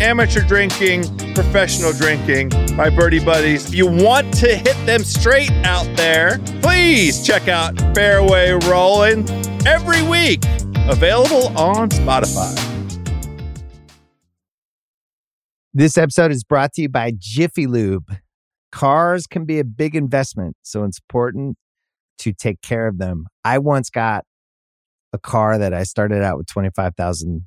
amateur drinking, professional drinking, my birdie buddies. If you want to hit them straight out there, please check out Fairway Rolling every week. Available on Spotify. This episode is brought to you by Jiffy Lube. Cars can be a big investment, so it's important to take care of them. I once got a car that I started out with 25,000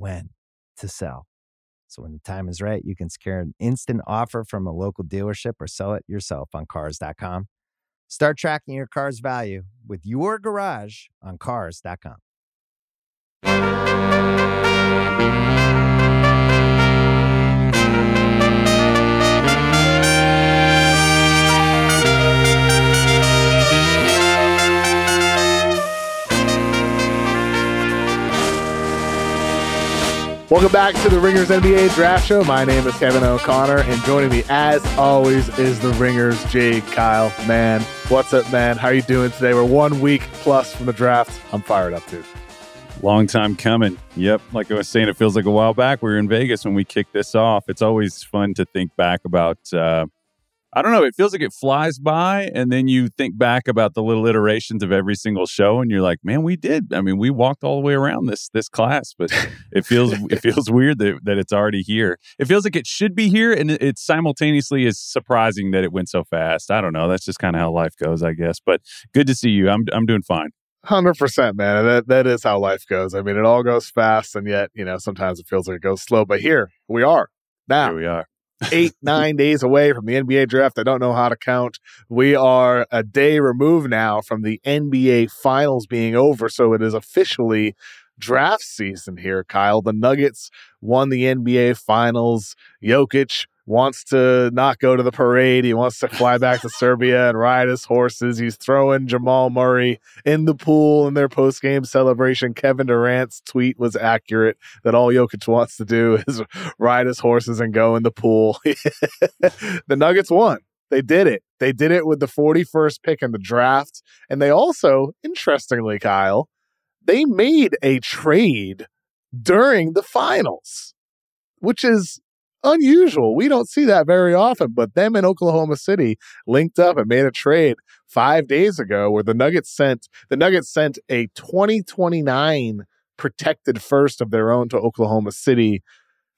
when to sell. So when the time is right, you can secure an instant offer from a local dealership or sell it yourself on cars.com. Start tracking your car's value with your garage on cars.com. Welcome back to the Ringers NBA Draft Show. My name is Kevin O'Connor, and joining me, as always, is the Ringers J. Kyle. Mann, what's up, man? How you doing today? We're one week plus from the draft. I'm fired up, dude. Long time coming. Yep. Like I was saying, it feels like a while back. We were in Vegas when we kicked this off. It's always fun to think back about uh, I don't know. It feels like it flies by, and then you think back about the little iterations of every single show, and you're like, "Man, we did. I mean, we walked all the way around this this class." But it feels it feels weird that, that it's already here. It feels like it should be here, and it, it simultaneously is surprising that it went so fast. I don't know. That's just kind of how life goes, I guess. But good to see you. I'm I'm doing fine. Hundred percent, man. That that is how life goes. I mean, it all goes fast, and yet you know sometimes it feels like it goes slow. But here we are now. Here we are eight, nine days away from the NBA draft. I don't know how to count. We are a day removed now from the NBA finals being over. So it is officially draft season here, Kyle. The Nuggets won the NBA finals. Jokic wants to not go to the parade. He wants to fly back to Serbia and ride his horses. He's throwing Jamal Murray in the pool in their post game celebration. Kevin Durant's tweet was accurate that all Jokic wants to do is ride his horses and go in the pool. the Nuggets won. They did it. They did it with the 41st pick in the draft. And they also, interestingly, Kyle, they made a trade during the finals, which is unusual. We don't see that very often, but them in Oklahoma City linked up and made a trade five days ago where the Nuggets sent the Nuggets sent a 2029 protected first of their own to Oklahoma City.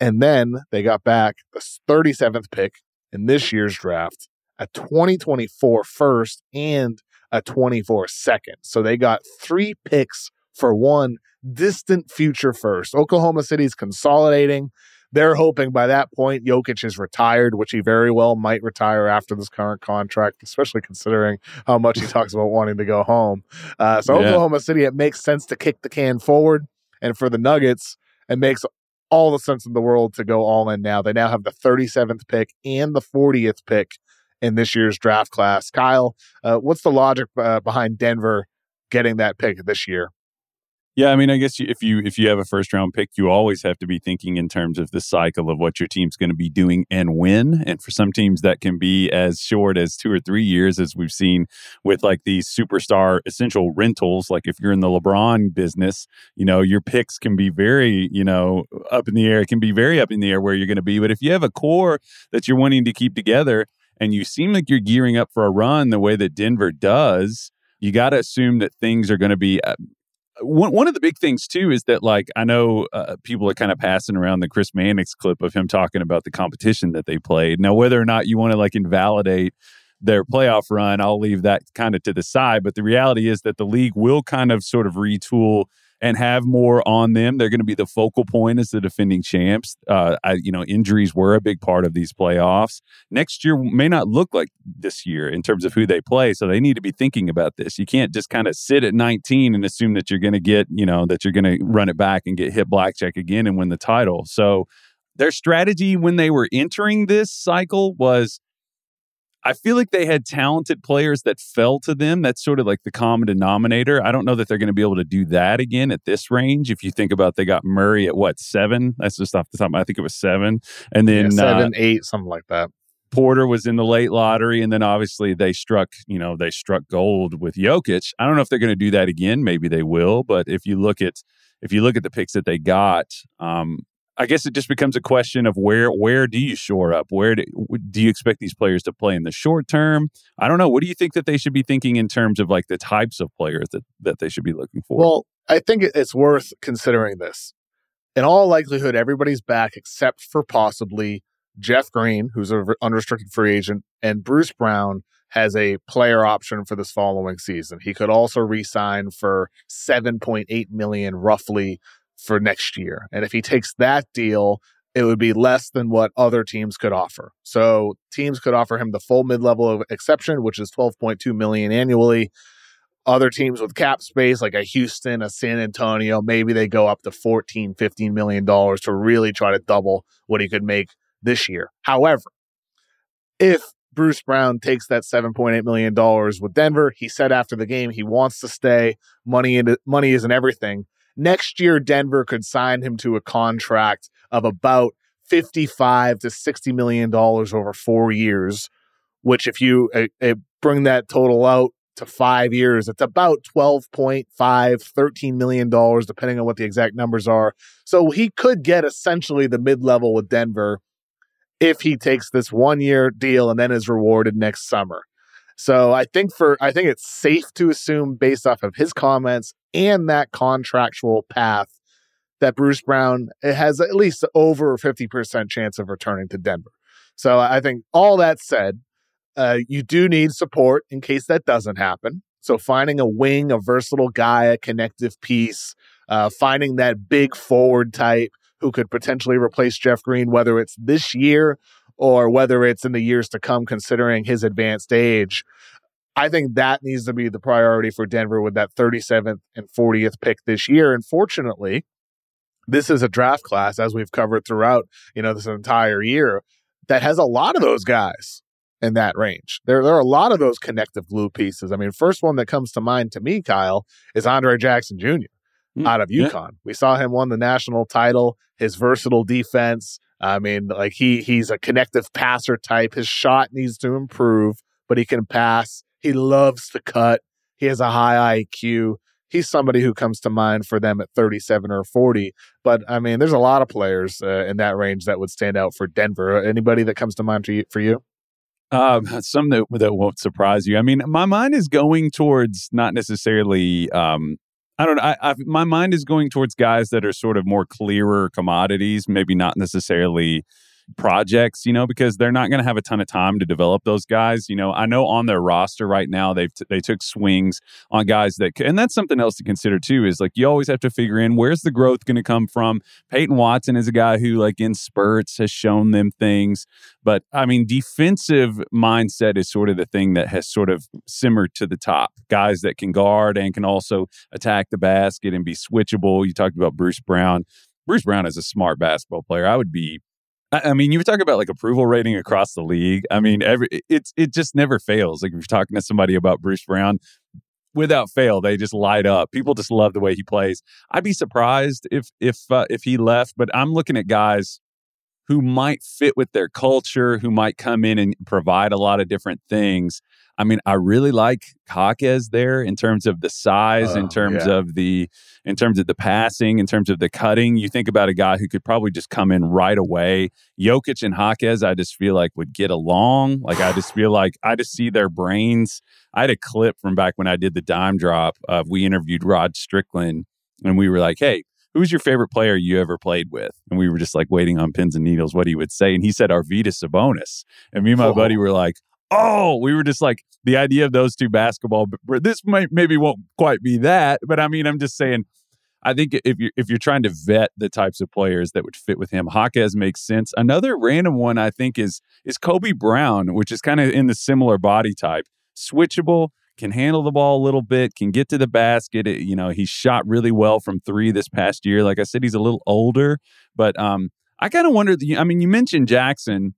And then they got back the 37th pick in this year's draft, a 2024 first and a 24 second. So they got three picks for one distant future first. Oklahoma City's consolidating. They're hoping by that point Jokic is retired, which he very well might retire after this current contract, especially considering how much he talks about wanting to go home. Uh, so yeah. Oklahoma City, it makes sense to kick the can forward, and for the Nuggets, it makes all the sense in the world to go all in now. They now have the 37th pick and the 40th pick in this year's draft class. Kyle, uh, what's the logic uh, behind Denver getting that pick this year? Yeah, I mean, I guess if you if you have a first round pick, you always have to be thinking in terms of the cycle of what your team's going to be doing and when. And for some teams, that can be as short as two or three years, as we've seen with like these superstar essential rentals. Like if you're in the LeBron business, you know your picks can be very you know up in the air. It can be very up in the air where you're going to be. But if you have a core that you're wanting to keep together, and you seem like you're gearing up for a run the way that Denver does you got to assume that things are going to be uh, one, one of the big things too is that like I know uh, people are kind of passing around the Chris Mannix clip of him talking about the competition that they played. Now, whether or not you want to like invalidate their playoff run, I'll leave that kind of to the side. But the reality is that the league will kind of sort of retool and have more on them. They're going to be the focal point as the defending champs. Uh, I, you know, injuries were a big part of these playoffs. Next year may not look like this year in terms of who they play, so they need to be thinking about this. You can't just kind of sit at 19 and assume that you're going to get, you know, that you're going to run it back and get hit blackjack again and win the title. So their strategy when they were entering this cycle was I feel like they had talented players that fell to them. That's sort of like the common denominator. I don't know that they're going to be able to do that again at this range. If you think about, they got Murray at what seven? That's just off the top. I think it was seven, and then yeah, seven, uh, eight, something like that. Porter was in the late lottery, and then obviously they struck, you know, they struck gold with Jokic. I don't know if they're going to do that again. Maybe they will, but if you look at if you look at the picks that they got, um, I guess it just becomes a question of where where do you shore up? Where do, do you expect these players to play in the short term? I don't know. What do you think that they should be thinking in terms of like the types of players that that they should be looking for? Well, I think it's worth considering this. In all likelihood, everybody's back except for possibly Jeff Green, who's an unrestricted free agent, and Bruce Brown has a player option for this following season. He could also re-sign for 7.8 million roughly for next year. And if he takes that deal, it would be less than what other teams could offer. So teams could offer him the full mid-level of exception, which is 12.2 million annually. Other teams with cap space like a Houston, a San Antonio, maybe they go up to 14, 15 million dollars to really try to double what he could make this year. However, if Bruce Brown takes that $7.8 million with Denver, he said after the game he wants to stay. Money, in, money isn't everything. Next year, Denver could sign him to a contract of about 55 to 60 million dollars over four years, which if you uh, uh, bring that total out to five years, it's about 12.5, 13 million dollars, depending on what the exact numbers are. So he could get essentially the mid level with Denver if he takes this one year deal and then is rewarded next summer. So I think for I think it's safe to assume based off of his comments and that contractual path that Bruce Brown has at least over 50% chance of returning to Denver. So I think all that said, uh, you do need support in case that doesn't happen. So finding a wing, a versatile guy, a connective piece, uh, finding that big forward type who could potentially replace Jeff Green, whether it's this year or whether it's in the years to come, considering his advanced age. I think that needs to be the priority for Denver with that 37th and 40th pick this year. And fortunately, this is a draft class, as we've covered throughout, you know, this entire year, that has a lot of those guys in that range. There, there are a lot of those connective glue pieces. I mean, first one that comes to mind to me, Kyle, is Andre Jackson Jr. Mm, out of UConn. Yeah. We saw him won the national title, his versatile defense. I mean, like he he's a connective passer type. His shot needs to improve, but he can pass. He loves to cut. He has a high IQ. He's somebody who comes to mind for them at 37 or 40. But I mean, there's a lot of players uh, in that range that would stand out for Denver. Anybody that comes to mind for you? For you? Um, some that that won't surprise you. I mean, my mind is going towards not necessarily. Um, I don't know. I, I, my mind is going towards guys that are sort of more clearer commodities, maybe not necessarily projects, you know, because they're not going to have a ton of time to develop those guys. You know, I know on their roster right now they've t- they took swings on guys that, and that's something else to consider too. Is like you always have to figure in where's the growth going to come from. Peyton Watson is a guy who, like in spurts, has shown them things, but I mean, defensive mindset is sort of the thing that has sort of simmered to the top. Guys that can guard and can also attack the basket and be switchable. You talked about Bruce Brown. Bruce Brown is a smart basketball player. I would be I mean, you were talking about like approval rating across the league. I mean, every it's it just never fails. Like if you're talking to somebody about Bruce Brown, without fail, they just light up. People just love the way he plays. I'd be surprised if if uh, if he left, but I'm looking at guys who might fit with their culture, who might come in and provide a lot of different things. I mean, I really like Jaquez there in terms of the size, in Oh, terms yeah. of the in terms of the passing, in terms of the cutting. You think about a guy who could probably just come in right away. Jokic and Jaquez, I just feel like would get along. Like I just feel like I just see their brains. I had a clip from back when I did the dime drop. Of we interviewed Rod Strickland, and we were like, "Hey, who's your favorite player you ever played with?" And we were just like waiting on pins and needles what he would say, and he said Arvydas Sabonis. And me and my Oh. buddy were like, "Oh!" We were just like the idea of those two basketball. This might maybe won't quite be that, but I mean, I'm just saying. I think if you're if you're trying to vet the types of players that would fit with him, Jaquez makes sense. Another random one I think is is Kobe Brown, which is kind of in the similar body type, switchable, can handle the ball a little bit, can get to the basket. It- you know, he shot really well from three this past year. Like I said, he's a little older, but um, I kind of wonder. I mean, you mentioned Jackson.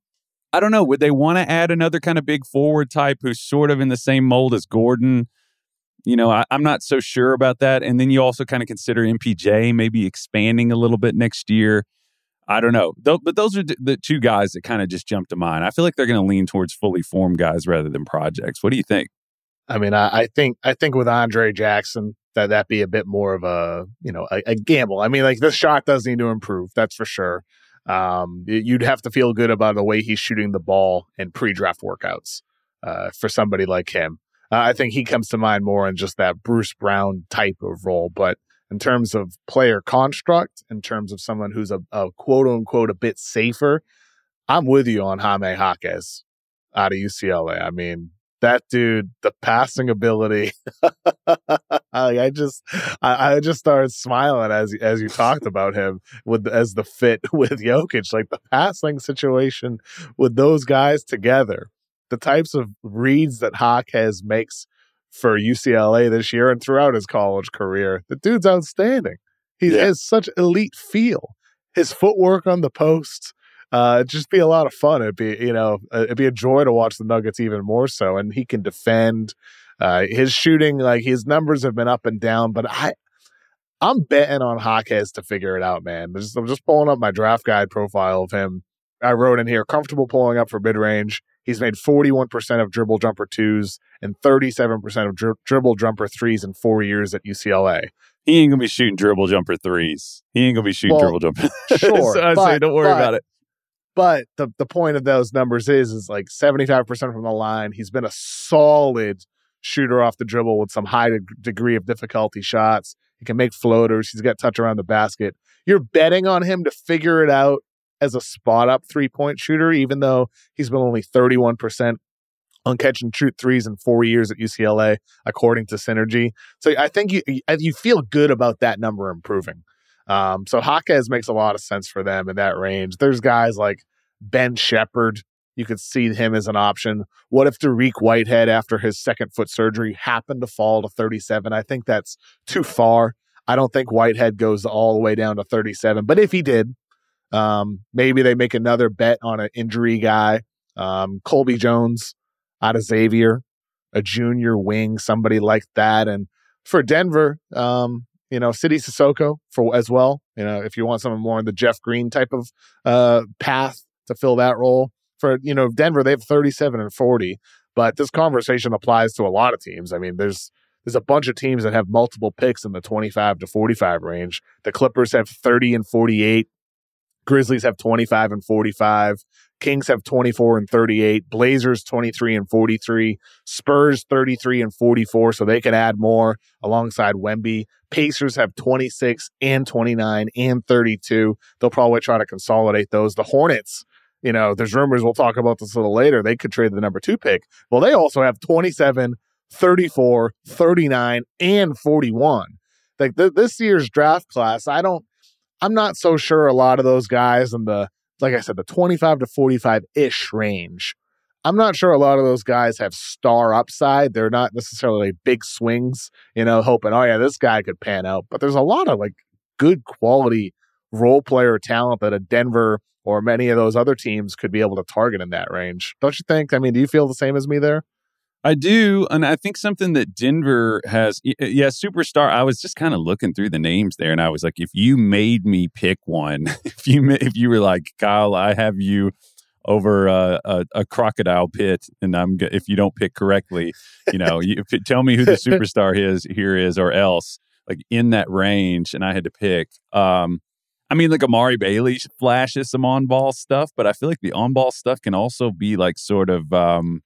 I don't know. Would they want to add another kind of big forward type who's sort of in the same mold as Gordon? You know, I, I'm not so sure about that. And then you also kind of consider MPJ maybe expanding a little bit next year. I don't know. Tho- but those are d- the two guys that kind of just jumped to mind. I feel like they're going to lean towards fully formed guys rather than projects. What do you think? I mean, I, I think I think with Andre Jackson that that be a bit more of a you know a, a gamble. I mean, like this shot does need to improve. That's for sure. Um, you'd have to feel good about the way he's shooting the ball in pre-draft workouts uh, for somebody like him. Uh, I think he comes to mind more in just that Bruce Brown type of role, but in terms of player construct, in terms of someone who's a, a quote unquote a bit safer, I'm with you on Jaime Jaquez out of UCLA. I mean, that dude, the passing ability. I, just, I, I just started smiling as as you talked about him with as the fit with Jokic, like the passing situation with those guys together. The types of reads that Jaquez makes for UCLA this year and throughout his college career, the dude's outstanding. He Yeah. has such elite feel. His footwork on the post, uh, it'd just be a lot of fun. It'd be, you know, uh, it'd be a joy to watch the Nuggets even more so. And he can defend. Uh, his shooting, like his numbers have been up and down, but I, I'm betting on Jaquez to figure it out, man. I'm just, I'm just pulling up my draft guide profile of him. I wrote in here, comfortable pulling up for mid range. He's made 41% of dribble jumper twos and 37% of dri- dribble jumper threes in four years at UCLA. He ain't gonna be shooting dribble jumper threes. He ain't gonna be shooting Well, dribble jumper. Sure, so I say, but- don't worry but- about it. But the, the point of those numbers is is like 75% from the line. He's been a solid shooter off the dribble with some high deg- degree of difficulty shots. He can make floaters. He's got touch around the basket. You're betting on him to figure it out as a spot up three point shooter, even though he's been only 31% on catch and shoot threes in four years at UCLA, according to Synergy. So I think you you feel good about that number improving. Um, so Jaquez makes a lot of sense for them in that range. There's guys like Ben Sheppard. You could see him as an option. What if Dariq Whitehead, after his second foot surgery, happened to fall to 37? I think that's too far. I don't think Whitehead goes all the way down to 37. But if he did, um, maybe they make another bet on an injury guy. Um, Colby Jones out of Xavier, a junior wing, somebody like that. And for Denver, um, you know, Sidy Cissoko for as well. You know, if you want someone more in the Jeff Green type of uh, path to fill that role. For you know, Denver, they have 37 and 40, but this conversation applies to a lot of teams. I mean, there's there's a bunch of teams that have multiple picks in the 25 to 45 range. The Clippers have 30 and 48. Grizzlies have 25 and 45. Kings have 24 and 38. Blazers 23 and 43. Spurs 33 and 44, so they can add more alongside Wemby. Pacers have 26 and 29 and 32. They'll probably try to consolidate those. The Hornets, you know, there's rumors, we'll talk about this a little later, they could trade the number two pick. Well, they also have 27, 34, 39, and 41. Like th- this year's draft class, I don't, I'm not so sure a lot of those guys in the, like I said, the 25 to 45 ish range. I'm not sure a lot of those guys have star upside. They're not necessarily big swings, you know, hoping, oh, yeah, this guy could pan out. But there's a lot of like good quality role player talent that a Denver or many of those other teams could be able to target in that range. Don't you think? I mean, do you feel the same as me there? I do, and I think something that Denver has, yeah, superstar. I was just kind of looking through the names there, and I was like, if you made me pick one, if you if you were like Kyle, I have you over a, a, crocodile pit, and I'm if you don't pick correctly, you know, you tell me who the superstar is here is, or else like in that range, and I had to pick. Um, I mean, like Amari Bailey flashes some on ball stuff, but I feel like the on ball stuff can also be like sort of. Um,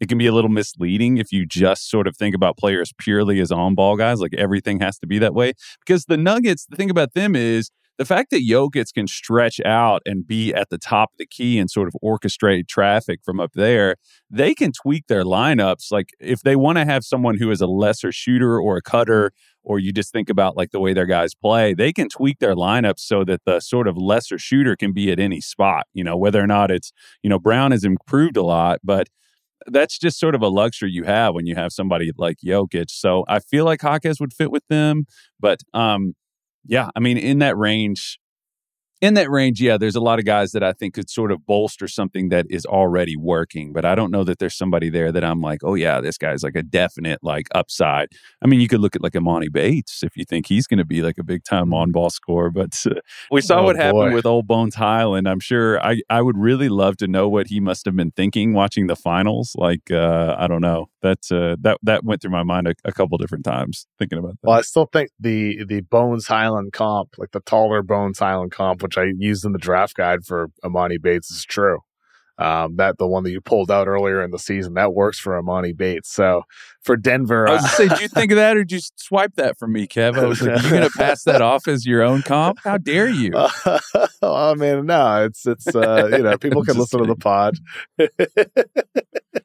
it can be a little misleading if you just sort of think about players purely as on ball guys. Like everything has to be that way. Because the Nuggets, the thing about them is the fact that Jokic can stretch out and be at the top of the key and sort of orchestrate traffic from up there, they can tweak their lineups. Like if they want to have someone who is a lesser shooter or a cutter, or you just think about like the way their guys play, they can tweak their lineups so that the sort of lesser shooter can be at any spot. You know, whether or not it's, you know, Brown has improved a lot, but that's just sort of a luxury you have when you have somebody like Jokic. So I feel like Jaquez would fit with them, but um, yeah, I mean, in that range, in that range, yeah, there's a lot of guys that I think could sort of bolster something that is already working, but I don't know that there's somebody there that I'm like, oh yeah, this guy's like a definite like upside. I mean, you could look at like Emoni Bates if you think he's going to be like a big time mm-hmm. on ball scorer, but uh, we saw oh, what happened with Old Bones Hyland. I'm sure I I would really love to know what he must have been thinking watching the finals. Like uh, I don't know that uh, that that went through my mind a, a couple different times thinking about that. Well, I still think the the Bones Hyland comp, like the taller Bones Hyland comp which I used in the draft guide for Emoni Bates, is true. Um, that the one that you pulled out earlier in the season that works for Emoni Bates. So for Denver, I was say, did you think of that or did you swipe that from me, Kev? I was like, you're going to pass that off as your own comp? How dare you? Uh, oh man, no, it's it's uh, you know people can listen kidding. to the pod.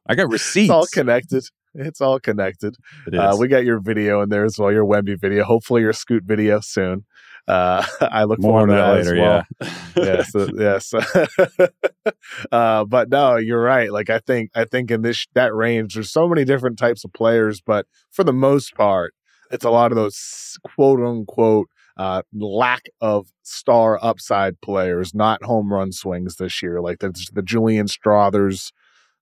I got receipts. It's all connected. It's all connected. It uh, we got your video in there as well, your Wemby video. Hopefully, your Scoot video soon. Uh, I look More forward to that, later, well. Yeah. yes, yes. uh, but no, you're right. Like I think, I think in this that range, there's so many different types of players, but for the most part, it's a lot of those quote unquote uh, lack of star upside players, not home run swings this year. Like the, the Julian Strawthers,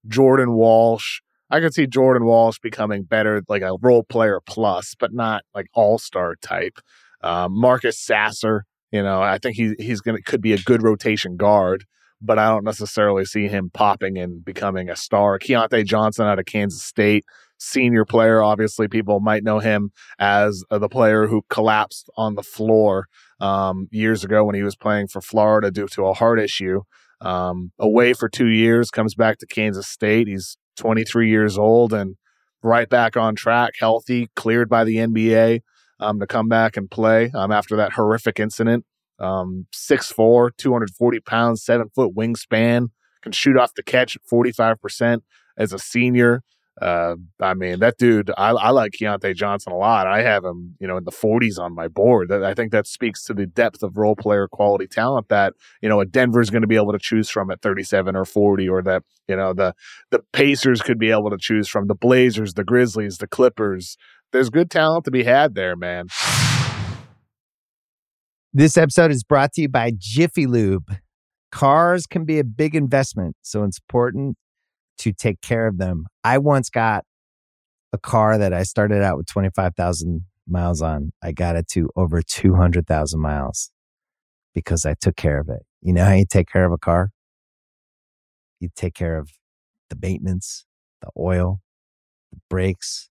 Jordan Walsh. I could see Jordan Walsh becoming better, like a role player plus, but not like all star type. Um, Marcus Sasser, you know, I think he he's gonna could be a good rotation guard, but I don't necessarily see him popping and becoming a star. Keyontae Johnson out of Kansas State, senior player. Obviously, people might know him as uh, the player who collapsed on the floor um, years ago when he was playing for Florida due to a heart issue. Um, away for two years, comes back to Kansas State. He's 23 years old and right back on track, healthy, cleared by the NBA um, to come back and play um, after that horrific incident. Um, 6'4, 240 pounds, seven foot wingspan, can shoot off the catch at 45% as a senior. Uh, I mean, that dude, I, I like Keyontae Johnson a lot. I have him, you know, in the 40s on my board. I think that speaks to the depth of role player quality talent that, you know, a Denver's going to be able to choose from at 37 or 40, or that, you know, the, the Pacers could be able to choose from, the Blazers, the Grizzlies, the Clippers. There's good talent to be had there, man. This episode is brought to you by Jiffy Lube. Cars can be a big investment, so it's important to take care of them. I once got a car that I started out with 25,000 miles on. I got it to over 200,000 miles because I took care of it. You know how you take care of a car? You take care of the maintenance, the oil, the brakes,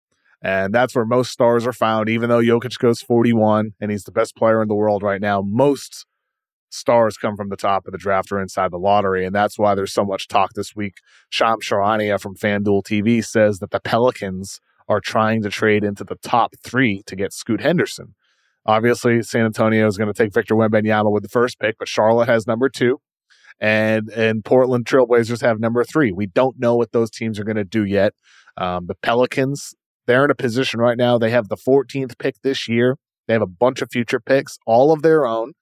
And that's where most stars are found. Even though Jokic goes 41 and he's the best player in the world right now, most stars come from the top of the draft or inside the lottery. And that's why there's so much talk this week. Shams Charania from FanDuel TV says that the Pelicans are trying to trade into the top three to get Scoot Henderson. Obviously, San Antonio is going to take Victor Wembanyama with the first pick, but Charlotte has number two and and Portland Trailblazers have number three. We don't know what those teams are going to do yet. Um, the Pelicans, they're in a position right now. They have the 14th pick this year. They have a bunch of future picks, all of their own.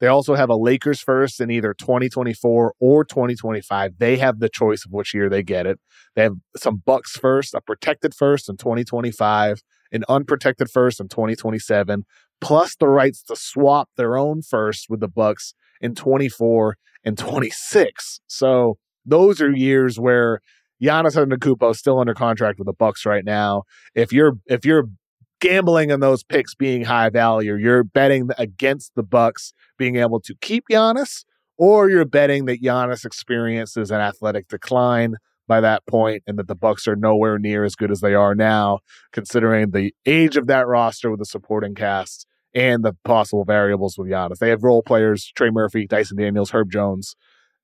They also have a Lakers first in either 2024 or 2025. They have the choice of which year they get it. They have some Bucks first, a protected first in 2025, an unprotected first in 2027, plus the rights to swap their own first with the Bucks in 24 and 26. So those are years where Giannis Antetokounmpo still under contract with the Bucks right now. If you're if you're gambling on those picks being high value, you're betting against the Bucks being able to keep Giannis, or you're betting that Giannis experiences an athletic decline by that point and that the Bucks are nowhere near as good as they are now, considering the age of that roster with the supporting cast and the possible variables with Giannis. They have role players, Trey Murphy, Dyson Daniels, Herb Jones.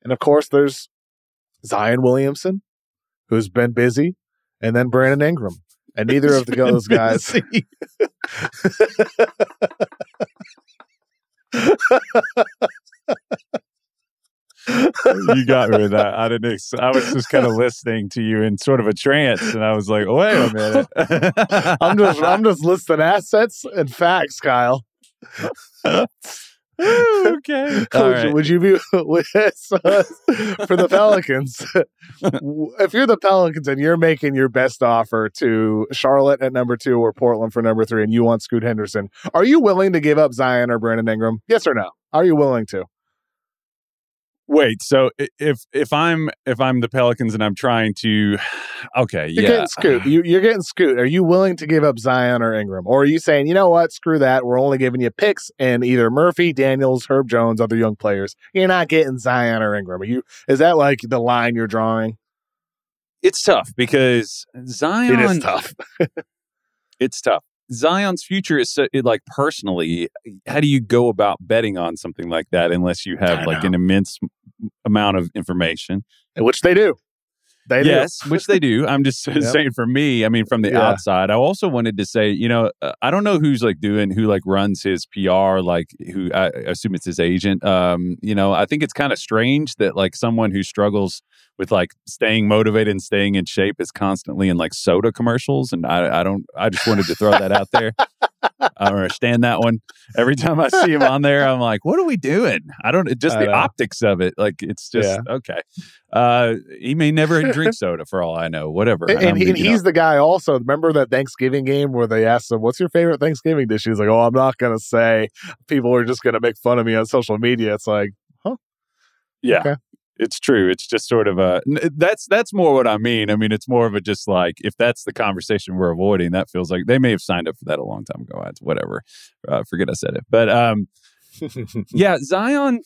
And of course, there's Zion Williamson, who's been busy, and then Brandon Ingram. And neither of the, those guys. you got me with that. I didn't. Ex- I was just kind of listening to you in sort of a trance, and I was like, "Wait a minute." I'm just, I'm just listing assets and facts, Kyle. okay. Would, right. you, would you be with, us for the Pelicans? if you're the Pelicans and you're making your best offer to Charlotte at number two or Portland for number three, and you want Scoot Henderson, are you willing to give up Zion or Brandon Ingram? Yes or no? Are you willing to? Wait, so if if I'm if I'm the Pelicans and I'm trying to, okay, You're yeah, getting Scoot. You, you're getting Scoot. Are you willing to give up Zion or Ingram, or are you saying, you know what, screw that? We're only giving you picks and either Murphy, Daniels, Herb Jones, other young players. You're not getting Zion or Ingram. Are you? Is that like the line you're drawing? it's tough because Zion. It is tough. It's tough. Zion's future is so, it, like personally. How do you go about betting on something like that unless you have like an immense amount of information? Which they do. They yes, which they do. I'm just Yep. saying for me, I mean, from the Yeah. outside, I also wanted to say, you know, uh, I don't know who's like doing, who like runs his PR, like who I assume it's his agent. Um, you know, I think it's kind of strange that like someone who struggles with like staying motivated and staying in shape is constantly in like soda commercials. And I, I don't, I just wanted to throw that out there. I don't understand that one. Every time I see him on there, I'm like, what are we doing? I don't, it just I the know. optics of it. Like, it's just, okay. Uh, he may never drink soda for all I know, whatever. And, and, he- and know, he's the guy also. Remember that Thanksgiving game where they asked him, What's your favorite Thanksgiving dish? He's like, Oh, I'm not going to say. People are just going to make fun of me on social media. It's like, huh? yeah. okay. It's true. It's just sort of a that's that's more what I mean. I mean, it's more of a just like if that's the conversation we're avoiding, that feels like they may have signed up for that a long time ago. It's whatever. Uh, forget I said it. But um, yeah, Zion.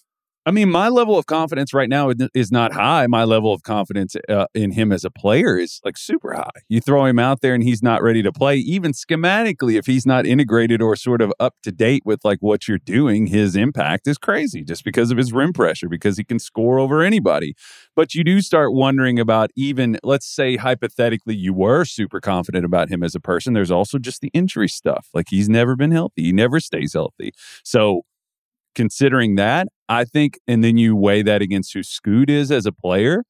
I mean, my level of confidence right now is- not high. My level of confidence uh, in him as a player is like super high. You throw him out there and he's not ready to play, even schematically, if he's not integrated or sort of up to date with like what you're doing, his impact is crazy just because of his rim pressure, because he can score over anybody. But you do start wondering about even, let's say, hypothetically, you were super confident about him as a person. There's also just the injury stuff. Like he's never been healthy, he never stays healthy. So, considering that, I think, and then you weigh that against who Scoot is as a player,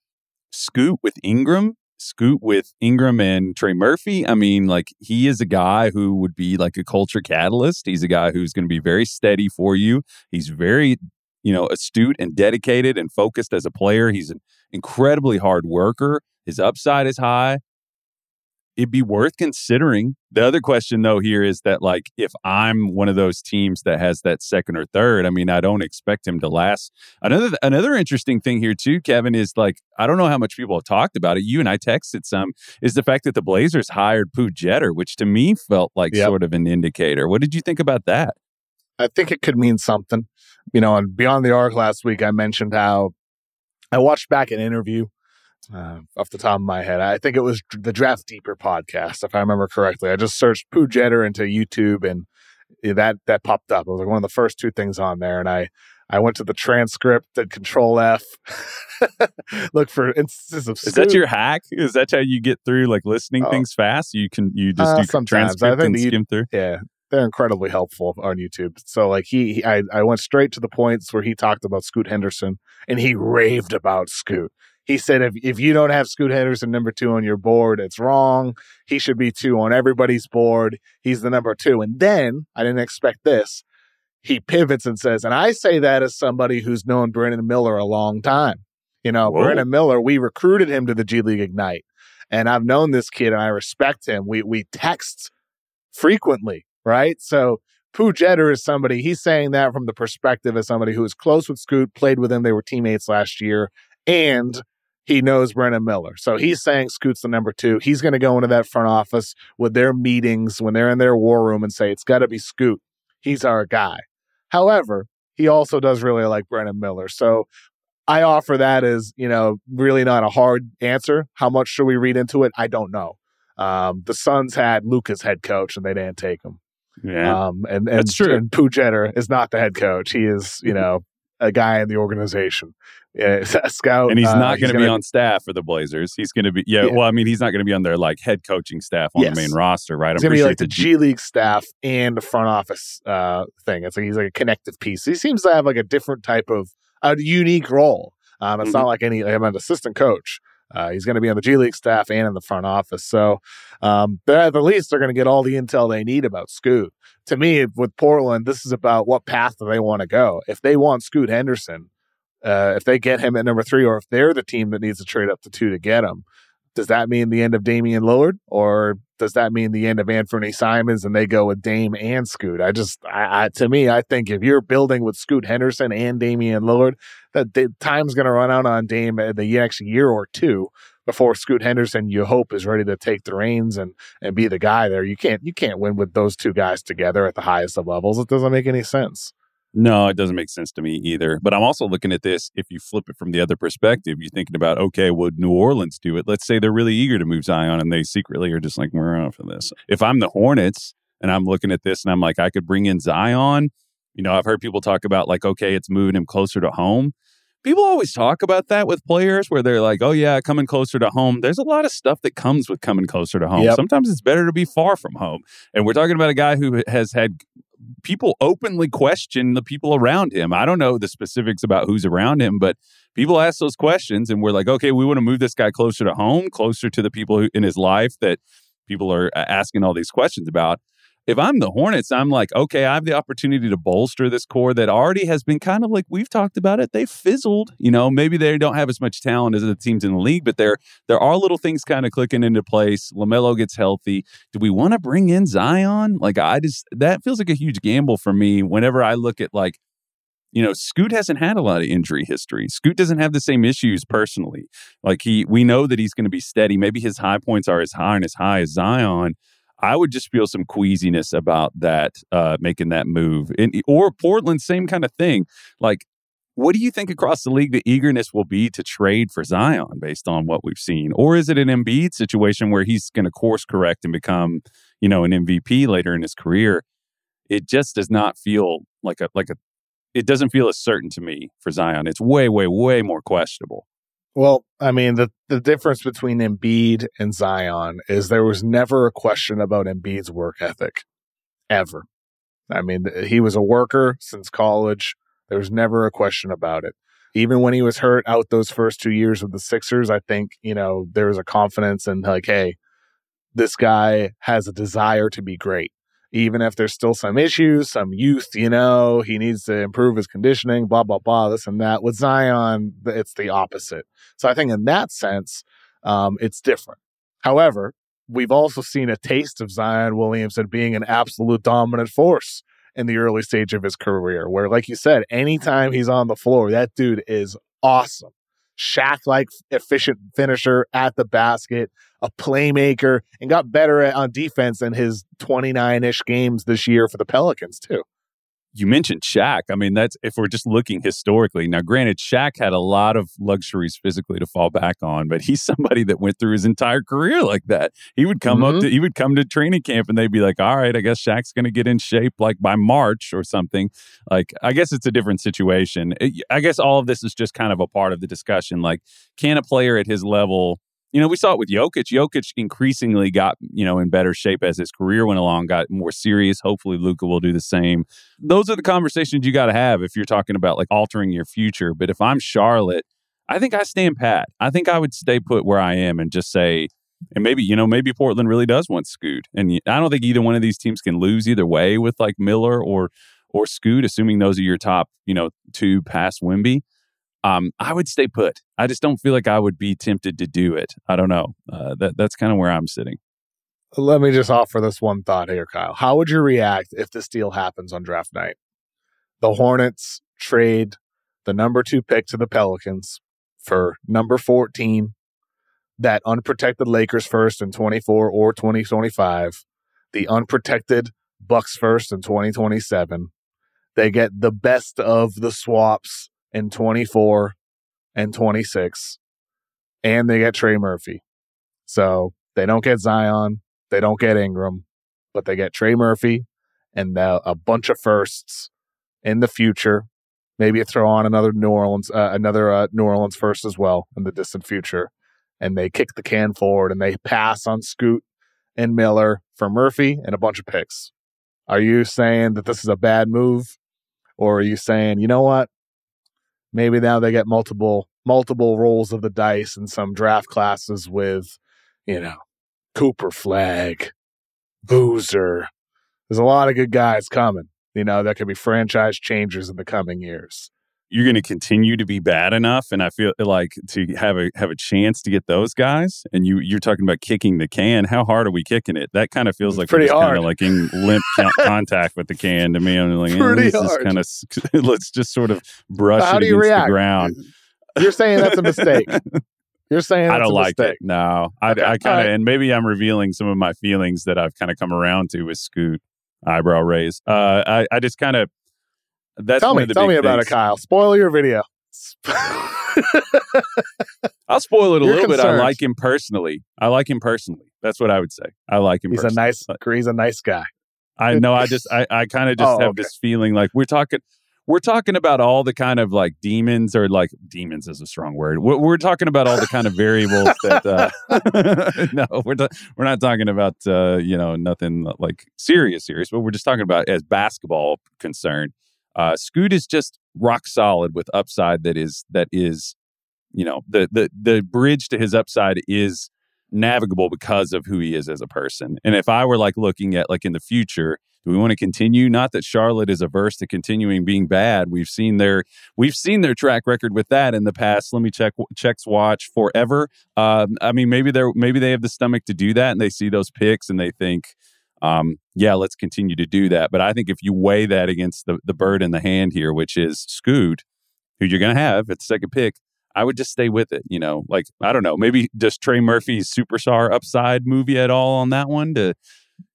Scoot with Ingram, Scoot with Ingram and Trey Murphy. I mean, like he is a guy who would be like a culture catalyst. He's a guy who's going to be very steady for you. He's very, you know, astute and dedicated and focused as a player. He's an incredibly hard worker. His upside is high. It'd be worth considering. The other question, though, here is that, like, if I'm one of those teams that has that second or third, I mean, I don't expect him to last. Another another interesting thing here too, Kevin, is like I don't know how much people have talked about it. You and I texted some. Is the fact that the Blazers hired Pooh Jeter, which to me felt like Yep. sort of an indicator. What did you think about that? I think it could mean something. You know, and beyond the arc last week, I mentioned how I watched back an interview uh, off the top of my head. I think it was the Draft Deeper podcast, if I remember correctly. I just searched Pooh Jeter into YouTube and that that popped up. It was like one of the first two things on there, and I I went to the transcript, did Control F, look for instances of. Is that your hack? Is that how you get through like listening oh. things fast? You can you just uh, do transcript and skim through. Yeah, they're incredibly helpful on YouTube. So like he, he, I, I went straight to the points where he talked about Scoot Henderson and he raved about Scoot. He said if if you don't have Scoot Henderson number two on your board, it's wrong. He should be two on everybody's board. He's the number two. And then I didn't expect this. He pivots and says, and I say that as somebody who's known Brandon Miller a long time. You know, Whoa. Brandon Miller, we recruited him to the G League Ignite. And I've known this kid and I respect him. We we text frequently, right? So Pooh Jeter is somebody, he's saying that from the perspective of somebody who is close with Scoot, played with him. They were teammates last year. And he knows Brandon Miller. So he's saying Scoot's the number two. He's going to go into that front office with their meetings when they're in their war room and say, it's got to be Scoot. He's our guy. However, he also does really like Brandon Miller. So I offer that as, you know, really not a hard answer. How much should we read into it? I don't know. Um, the Suns had Luka's head coach and they didn't take him. Yeah. Um, and, and, That's true. and Pooh Jeter is not the head coach. He is, you know, a guy in the organization. Yeah, a scout, and he's uh, not going to be on staff for the Blazers. He's going to be, yeah, yeah, Well, I mean, he's not going to be on their like head coaching staff on yes. the main roster, right? I'm going to be like the G League staff and the front office uh, thing. It's like he's like a connective piece. He seems to have like a different type of a unique role. Um, it's mm-hmm. not like any. I'm an assistant coach. Uh, he's going to be on the G League staff and in the front office. So, um, at the least, they're going to get all the intel they need about Scoot. To me, with Portland, this is about what path do they want to go. If they want Scoot Henderson, uh, if they get him at number three, or if they're the team that needs to trade up to two to get him, does that mean the end of Damian Lillard, or does that mean the end of Anfernee Simons and they go with Dame and Scoot? I just, I, I, to me, I think if you're building with Scoot Henderson and Damian Lillard, that the time's going to run out on Dame in the next year or two before Scoot Henderson, you hope, is ready to take the reins and and be the guy there. You can't you can't win with those two guys together at the highest of levels. It doesn't make any sense. No, it doesn't make sense to me either. But I'm also looking at this. If you flip it from the other perspective, you're thinking about, okay, would New Orleans do it? Let's say they're really eager to move Zion and they secretly are just like, we're out for this. If I'm the Hornets and I'm looking at this and I'm like, I could bring in Zion, you know, I've heard people talk about like, okay, it's moving him closer to home. People always talk about that with players where they're like, oh, yeah, coming closer to home. There's a lot of stuff that comes with coming closer to home. Yep. Sometimes it's better to be far from home. And we're talking about a guy who has had people openly question the people around him. I don't know the specifics about who's around him, but people ask those questions and we're like, okay, we want to move this guy closer to home, closer to the people who, in his life that people are uh, asking all these questions about. If I'm the Hornets, I'm like, okay, I have the opportunity to bolster this core that already has been kind of like we've talked about it. They fizzled, you know. Maybe they don't have as much talent as the teams in the league, but there there are little things kind of clicking into place. LaMelo gets healthy. Do we want to bring in Zion? Like, I just that feels like a huge gamble for me. Whenever I look at like you know, Scoot hasn't had a lot of injury history. Scoot doesn't have the same issues personally. Like he, we know that he's going to be steady. Maybe his high points are as high and as high as Zion, I would just feel some queasiness about that, uh, making that move. And, or Portland, same kind of thing. Like, what do you think across the league the eagerness will be to trade for Zion based on what we've seen? Or is it an Embiid situation where he's going to course correct and become, you know, an MVP later in his career? It just does not feel like a like a it doesn't feel as certain to me for Zion. It's way, way, way more questionable. Well, I mean, the, the difference between Embiid and Zion is there was never a question about Embiid's work ethic, ever. I mean, he was a worker since college. There was never a question about it. Even when he was hurt out those first two years with the Sixers, I think, you know, there was a confidence in like, hey, this guy has a desire to be great even if there's still some issues, some youth, you know, he needs to improve his conditioning, blah, blah, blah, this and that. With Zion, it's the opposite. So I think in that sense, um, it's different. However, we've also seen a taste of Zion Williamson being an absolute dominant force in the early stage of his career, where, like you said, anytime he's on the floor, that dude is awesome. Shaq like efficient finisher at the basket, a playmaker, and got better at, on defense in his 29 ish games this year for the Pelicans, too. You mentioned Shaq. I mean, that's if we're just looking historically. Now, granted, Shaq had a lot of luxuries physically to fall back on, but he's somebody that went through his entire career like that. He would come mm-hmm. up to he would come to training camp and they'd be like, "All right, I guess Shaq's going to get in shape like by March or something." Like, I guess it's a different situation. I guess all of this is just kind of a part of the discussion. Like, can a player at his level you know, we saw it with Jokic. Jokic increasingly got, you know, in better shape as his career went along, got more serious. Hopefully Luka will do the same. Those are the conversations you got to have if you're talking about like altering your future. But if I'm Charlotte, I think I stand pat. I think I would stay put where I am and just say, and maybe, you know, maybe Portland really does want Scoot. And I don't think either one of these teams can lose either way with like Miller or or Scoot, assuming those are your top, you know, two past Wemby um, I would stay put. I just don't feel like I would be tempted to do it. I don't know. Uh, that that's kind of where I'm sitting. Let me just offer this one thought here, Kyle. How would you react if this deal happens on draft night? The Hornets trade the number two pick to the Pelicans for number 14, that unprotected Lakers first in 24 or 2025, the unprotected Bucks first in 2027. They get the best of the swaps and 24 and 26. And they get Trey Murphy. So they don't get Zion. They don't get Ingram, but they get Trey Murphy and the, a bunch of firsts in the future. Maybe throw on another New Orleans, uh, another uh, New Orleans first as well in the distant future. And they kick the can forward and they pass on Scoot and Miller for Murphy and a bunch of picks. Are you saying that this is a bad move? Or are you saying, you know what? Maybe now they get multiple multiple rolls of the dice in some draft classes with, you know, Cooper Flagg, Boozer. There's a lot of good guys coming, you know, that could be franchise changers in the coming years. You're going to continue to be bad enough, and I feel like to have a have a chance to get those guys. And you you're talking about kicking the can. How hard are we kicking it? That kind of feels like pretty hard. Kind of like in limp contact with the can to me. I'm like, eh, pretty hard. kind of let's just sort of brush it against react? the ground. You're saying that's a mistake. You're saying I don't like mistake. it. No, I, okay. I kind of, right. and maybe I'm revealing some of my feelings that I've kind of come around to with Scoot eyebrow raise. Uh, I, I just kind of that's tell me, tell me about it, Kyle. Spoil your video. I'll spoil it a You're little concerned. bit. I like him personally. I like him personally. That's what I would say. I like him. He's personally. a nice. He's a nice guy. I know. I just. I. I kind of just oh, have okay. this feeling like we're talking. We're talking about all the kind of like demons, or like demons is a strong word. We're, we're talking about all the kind of variables that. Uh, no, we're we're not talking about uh, you know nothing like serious, serious, but we're just talking about as basketball concerned uh, Scoot is just rock solid with upside that is that is, you know, the the the bridge to his upside is navigable because of who he is as a person. And if I were like looking at like in the future, do we want to continue? Not that Charlotte is averse to continuing being bad. We've seen their we've seen their track record with that in the past. Let me check checks watch forever. Um, I mean, maybe they're maybe they have the stomach to do that, and they see those picks and they think, um, yeah, let's continue to do that. But I think if you weigh that against the, the bird in the hand here, which is Scoot, who you're going to have at the second pick, I would just stay with it. You know, like, I don't know, maybe does Trey Murphy's superstar upside movie at all on that one to,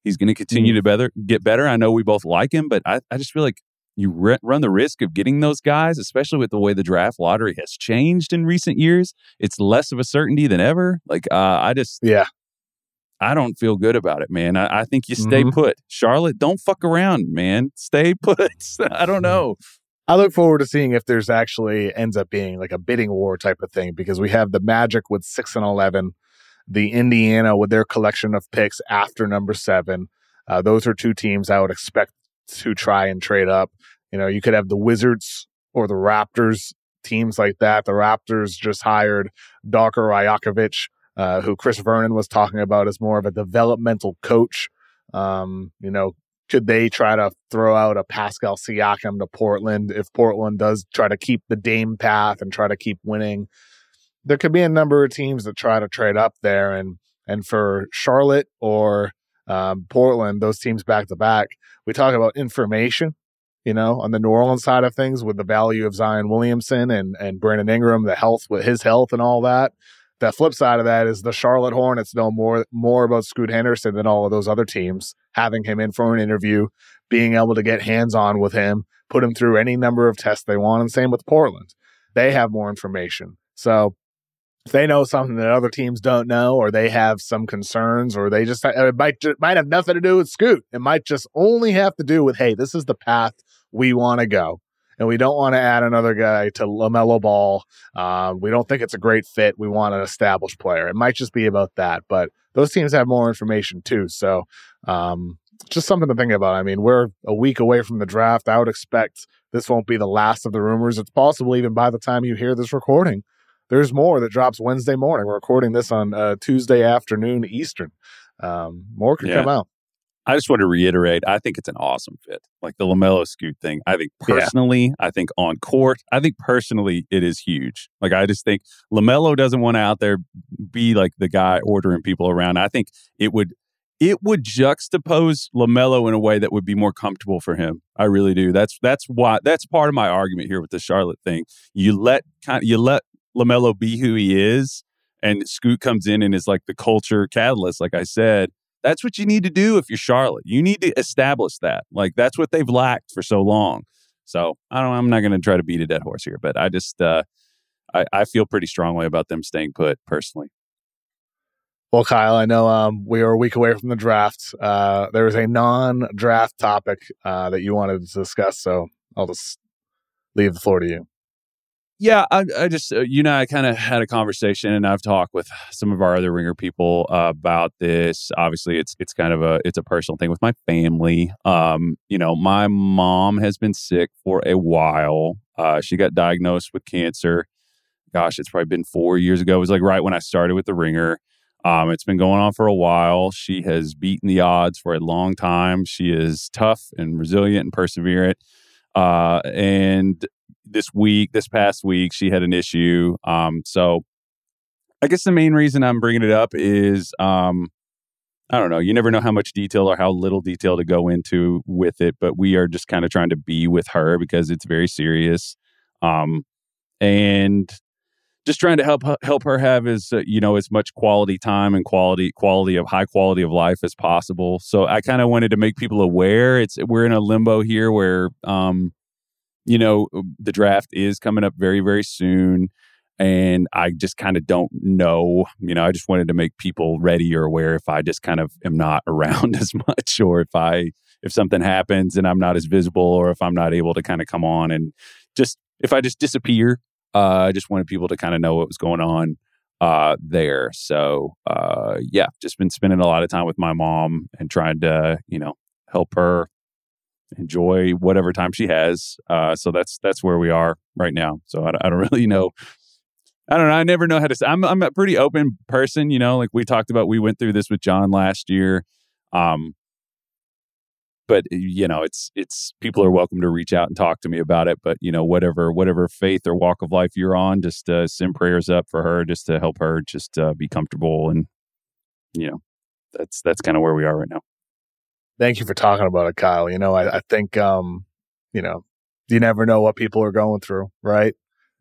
he's going to continue mm. to better, get better. I know we both like him, but I, I just feel like you re- run the risk of getting those guys, especially with the way the draft lottery has changed in recent years. It's less of a certainty than ever. Like, uh, I just, yeah, I don't feel good about it, man. I, I think you stay mm-hmm. put. Charlotte, don't fuck around, man. Stay put. I don't know. I look forward to seeing if there's actually ends up being like a bidding war type of thing because we have the Magic with six and eleven, the Indiana with their collection of picks after number seven. Uh, those are two teams I would expect to try and trade up. You know, you could have the Wizards or the Raptors, teams like that. The Raptors just hired Darko Rajakovic uh, who Chris Vernon was talking about as more of a developmental coach. Um, you know, could they try to throw out a Pascal Siakam to Portland if Portland does try to keep the Dame path and try to keep winning? There could be a number of teams that try to trade up there, and and for Charlotte or um, Portland, those teams back to back, we talk about information. You know, on the New Orleans side of things, with the value of Zion Williamson and and Brandon Ingram, the health with his health and all that the flip side of that is the Charlotte Hornets know more more about Scoot Henderson than all of those other teams. Having him in for an interview, being able to get hands on with him, put him through any number of tests they want, and same with Portland. They have more information. So if they know something that other teams don't know, or they have some concerns, or they just it might it might have nothing to do with Scoot. It might just only have to do with hey, this is the path we want to go and we don't want to add another guy to LaMelo Ball. Um, we don't think it's a great fit. We want an established player. It might just be about that, but those teams have more information too. So, um, just something to think about. I mean, we're a week away from the draft. I would expect this won't be the last of the rumors. It's possible even by the time you hear this recording, there's more that drops Wednesday morning. We're recording this on uh, Tuesday afternoon Eastern. Um, more could yeah. come out. I just want to reiterate, I think it's an awesome fit. Like the LaMelo Scoot thing. I think personally, yeah. I think on court, I think personally it is huge. Like I just think LaMelo doesn't want to out there be like the guy ordering people around. I think it would it would juxtapose LaMelo in a way that would be more comfortable for him. I really do. That's that's why that's part of my argument here with the Charlotte thing. You let kind you let LaMelo be who he is and Scoot comes in and is like the culture catalyst like I said that's what you need to do if you're Charlotte. You need to establish that. Like that's what they've lacked for so long. So I don't. I'm not going to try to beat a dead horse here, but I just uh, I, I feel pretty strongly about them staying put personally. Well, Kyle, I know um, we are a week away from the draft. Uh, there was a non-draft topic uh, that you wanted to discuss, so I'll just leave the floor to you. Yeah, I, I just uh, you know I kind of had a conversation, and I've talked with some of our other ringer people uh, about this. Obviously, it's it's kind of a it's a personal thing with my family. Um, you know, my mom has been sick for a while. Uh, she got diagnosed with cancer. Gosh, it's probably been four years ago. It was like right when I started with the ringer. Um, it's been going on for a while. She has beaten the odds for a long time. She is tough and resilient and perseverant. Uh, and this week, this past week, she had an issue. Um, so I guess the main reason I'm bringing it up is, um, I don't know. You never know how much detail or how little detail to go into with it, but we are just kind of trying to be with her because it's very serious, um, and just trying to help help her have as uh, you know as much quality time and quality quality of high quality of life as possible. So I kind of wanted to make people aware. It's we're in a limbo here where um, you know, uh, the draft is coming up very, very soon. And I just kind of don't know. You know, I just wanted to make people ready or aware if I just kind of am not around as much or if I, if something happens and I'm not as visible or if I'm not able to kind of come on and just, if I just disappear, uh, I just wanted people to kind of know what was going on uh, there. So, uh, yeah, just been spending a lot of time with my mom and trying to, you know, help her enjoy whatever time she has. Uh, so that's that's where we are right now. So I, I, don't really know. I don't know. I never know how to. Say, I'm I'm a pretty open person. You know, like we talked about. We went through this with John last year. Um, but you know, it's it's people are welcome to reach out and talk to me about it. But you know, whatever whatever faith or walk of life you're on, just uh, send prayers up for her, just to help her just uh, be comfortable and you know, that's that's kind of where we are right now thank you for talking about it, Kyle. You know, I, I think, um, you know, you never know what people are going through, right?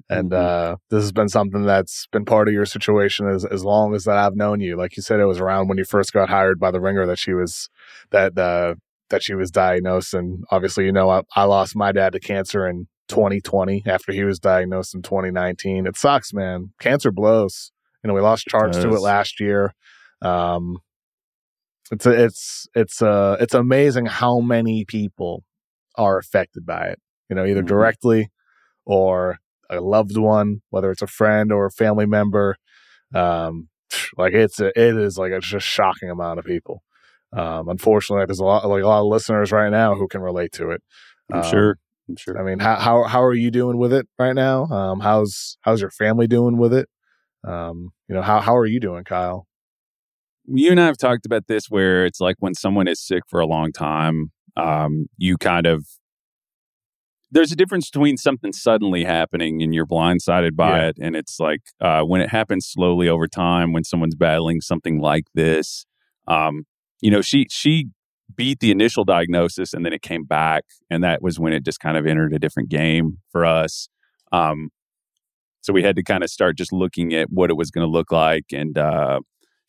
And mm-hmm. uh, this has been something that's been part of your situation as as long as that I've known you. Like you said, it was around when you first got hired by the Ringer that she was that uh, that she was diagnosed. And obviously, you know, I, I lost my dad to cancer in 2020 after he was diagnosed in 2019. It sucks, man. Cancer blows. You know, we lost charge to it last year. Um, it's it's it's uh it's amazing how many people are affected by it. You know, either mm-hmm. directly or a loved one, whether it's a friend or a family member. Um, like it's a, it is like a just shocking amount of people. Um, unfortunately, there's a lot like a lot of listeners right now who can relate to it. I'm um, sure. I'm sure. I mean, how how how are you doing with it right now? Um, how's how's your family doing with it? Um, you know, how how are you doing, Kyle? You and I have talked about this where it's like when someone is sick for a long time, um, you kind of there's a difference between something suddenly happening and you're blindsided by yeah. it, and it's like uh, when it happens slowly over time. When someone's battling something like this, um, you know, she she beat the initial diagnosis and then it came back, and that was when it just kind of entered a different game for us. Um, so we had to kind of start just looking at what it was going to look like. And uh,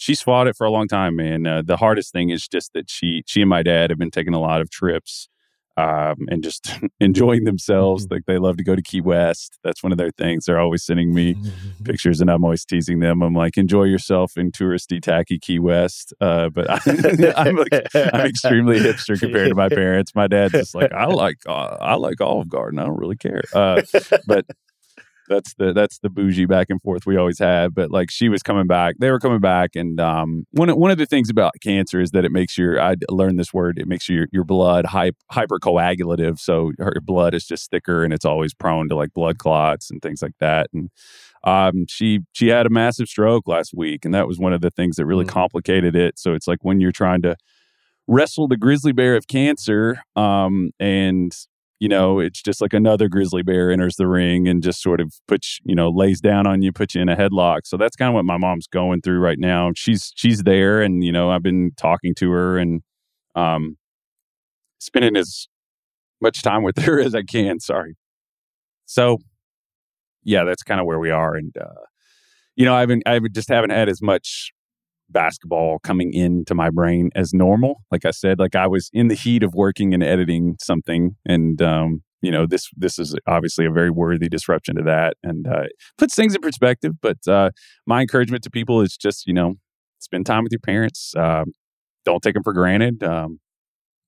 she's fought it for a long time, man. Uh, the hardest thing is just that she she and my dad have been taking a lot of trips um, and just enjoying themselves. Mm-hmm. Like they love to go to Key West. That's one of their things. They're always sending me pictures, and I'm always teasing them. I'm like, enjoy yourself in touristy, tacky Key West. Uh, but I, I'm like, I'm extremely hipster compared to my parents. My dad's just like, I like uh, I like Olive Garden. I don't really care. Uh, but that's the that's the bougie back and forth we always have. But like she was coming back, they were coming back, and um, one of- one of the things about cancer is that it makes your I learned this word. It makes your your blood hy- hypercoagulative, so her blood is just thicker and it's always prone to like blood clots and things like that. And um, she she had a massive stroke last week, and that was one of the things that really Mm. complicated it. So it's like when you're trying to wrestle the grizzly bear of cancer, um, and you know, it's just like another grizzly bear enters the ring and just sort of puts, you know, lays down on you, puts you in a headlock. So that's kind of what my mom's going through right now. She's she's there, and you know, I've been talking to her and um, spending as much time with her as I can. Sorry. So, yeah, that's kind of where we are, and uh, you know, I haven't I just haven't had as much basketball coming into my brain as normal. Like I said, like I was in the heat of working and editing something, and um, you know this this is obviously a very worthy disruption to that, and uh, puts things in perspective. But uh, my encouragement to people is just you know spend time with your parents. Um, don't take them for granted. Um,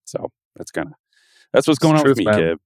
so that's kind of that's what's going on with me, truth, man. kid.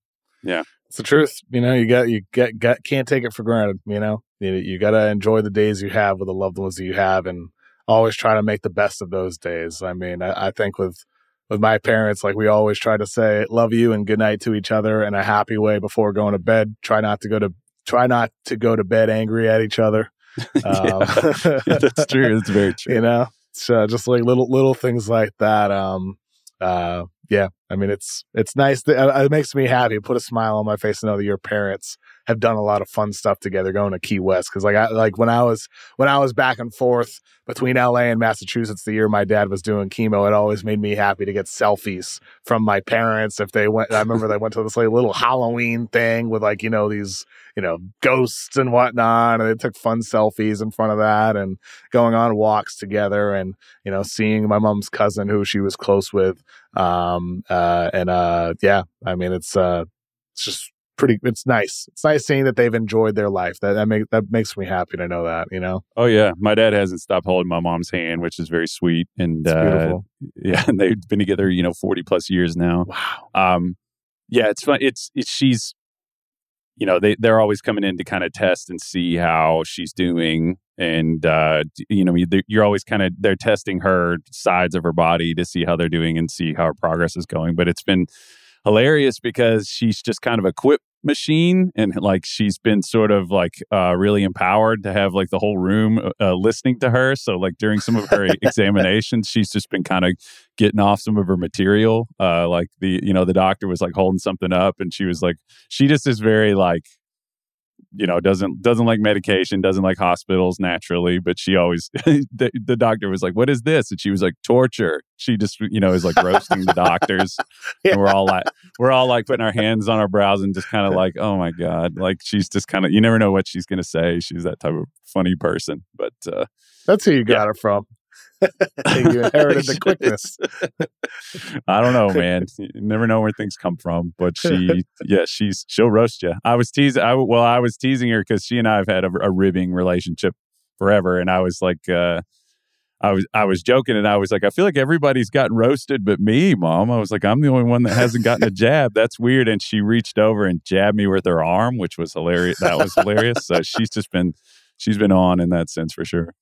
Yeah. It's the truth. You know, you got you get got can't take it for granted. You know, you, you got to enjoy the days you have with the loved ones that you have, and always try to make the best of those days. I mean, I, I think with with my parents, like we always try to say "love you" and "good night" to each other in a happy way before going to bed. Try not to go to try not to go to bed angry at each other. Um, Yeah, that's true. That's very true. you know, uh, just like little little things like that. Um, uh, yeah, I mean, it's it's nice. That, uh, it makes me happy. Put a smile on my face to know that your parents have done a lot of fun stuff together going to Key West. Because like I like when I was when I was back and forth between LA and Massachusetts the year my dad was doing chemo, it always made me happy to get selfies from my parents if they went. I remember they went to this like little Halloween thing with like you know these you know ghosts and whatnot, and they took fun selfies in front of that and going on walks together and you know seeing my mom's cousin who she was close with um uh and uh yeah i mean it's uh it's just pretty it's nice it's nice seeing that they've enjoyed their life that that, make, that makes me happy to know that you know Oh yeah, my dad hasn't stopped holding my mom's hand, which is very sweet. And it's uh, yeah, and they've been together, you know, forty plus years now. wow Um, yeah, it's fun. It's it's she's, you know, they they're always coming in to kind of test and see how she's doing, and uh, you know, you- you're always kind of they're testing her sides of her body to see how they're doing and see how her progress is going. But it's been hilarious because she's just kind of a quip machine and like she's been sort of like uh really empowered to have like the whole room uh, listening to her. So like during some of her examinations she's just been kind of getting off some of her material. Uh like the you know the doctor was like holding something up and she was like she just is very like you know doesn't doesn't like medication doesn't like hospitals naturally but she always the, the doctor was like what is this? And she was like torture. She just you know is like roasting the doctors. And we're all like we're all like putting our hands on our brows and just kind of like oh my god. Like she's just kind of you never know what she's gonna say. She's that type of funny person but uh that's who you got her from you inherited the quickness I don't know, man. You never know where things come from. But she, yeah, she's she'll roast you. I was teasing. I well, I was teasing her because she and I have had a, a ribbing relationship forever, and I was like, uh, I was I was joking, and I was like, I feel like everybody's gotten roasted, but me, mom. I was like, I'm the only one that hasn't gotten a jab. That's weird. And she reached over and jabbed me with her arm, which was hilarious. That was hilarious. So she's just been she's been on in that sense for sure.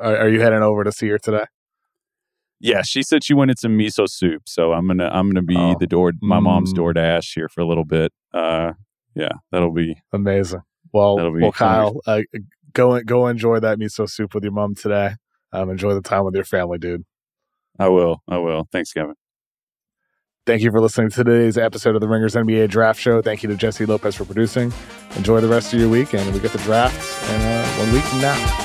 Are, are you heading over to see her today Yeah, she said she wanted some miso soup, so I'm gonna I'm gonna be Oh. the door my mom's Mm. DoorDash here for a little bit. Uh, yeah, that'll be amazing well be well kyle uh, go go enjoy that miso soup with your mom today um enjoy the time with your family dude I will I will. Thanks, Kevin. Thank you for listening to today's episode of the Ringers NBA Draft Show. Thank you to Jessie Lopez for producing. Enjoy the rest of your week, and we get the drafts in uh, one week from now.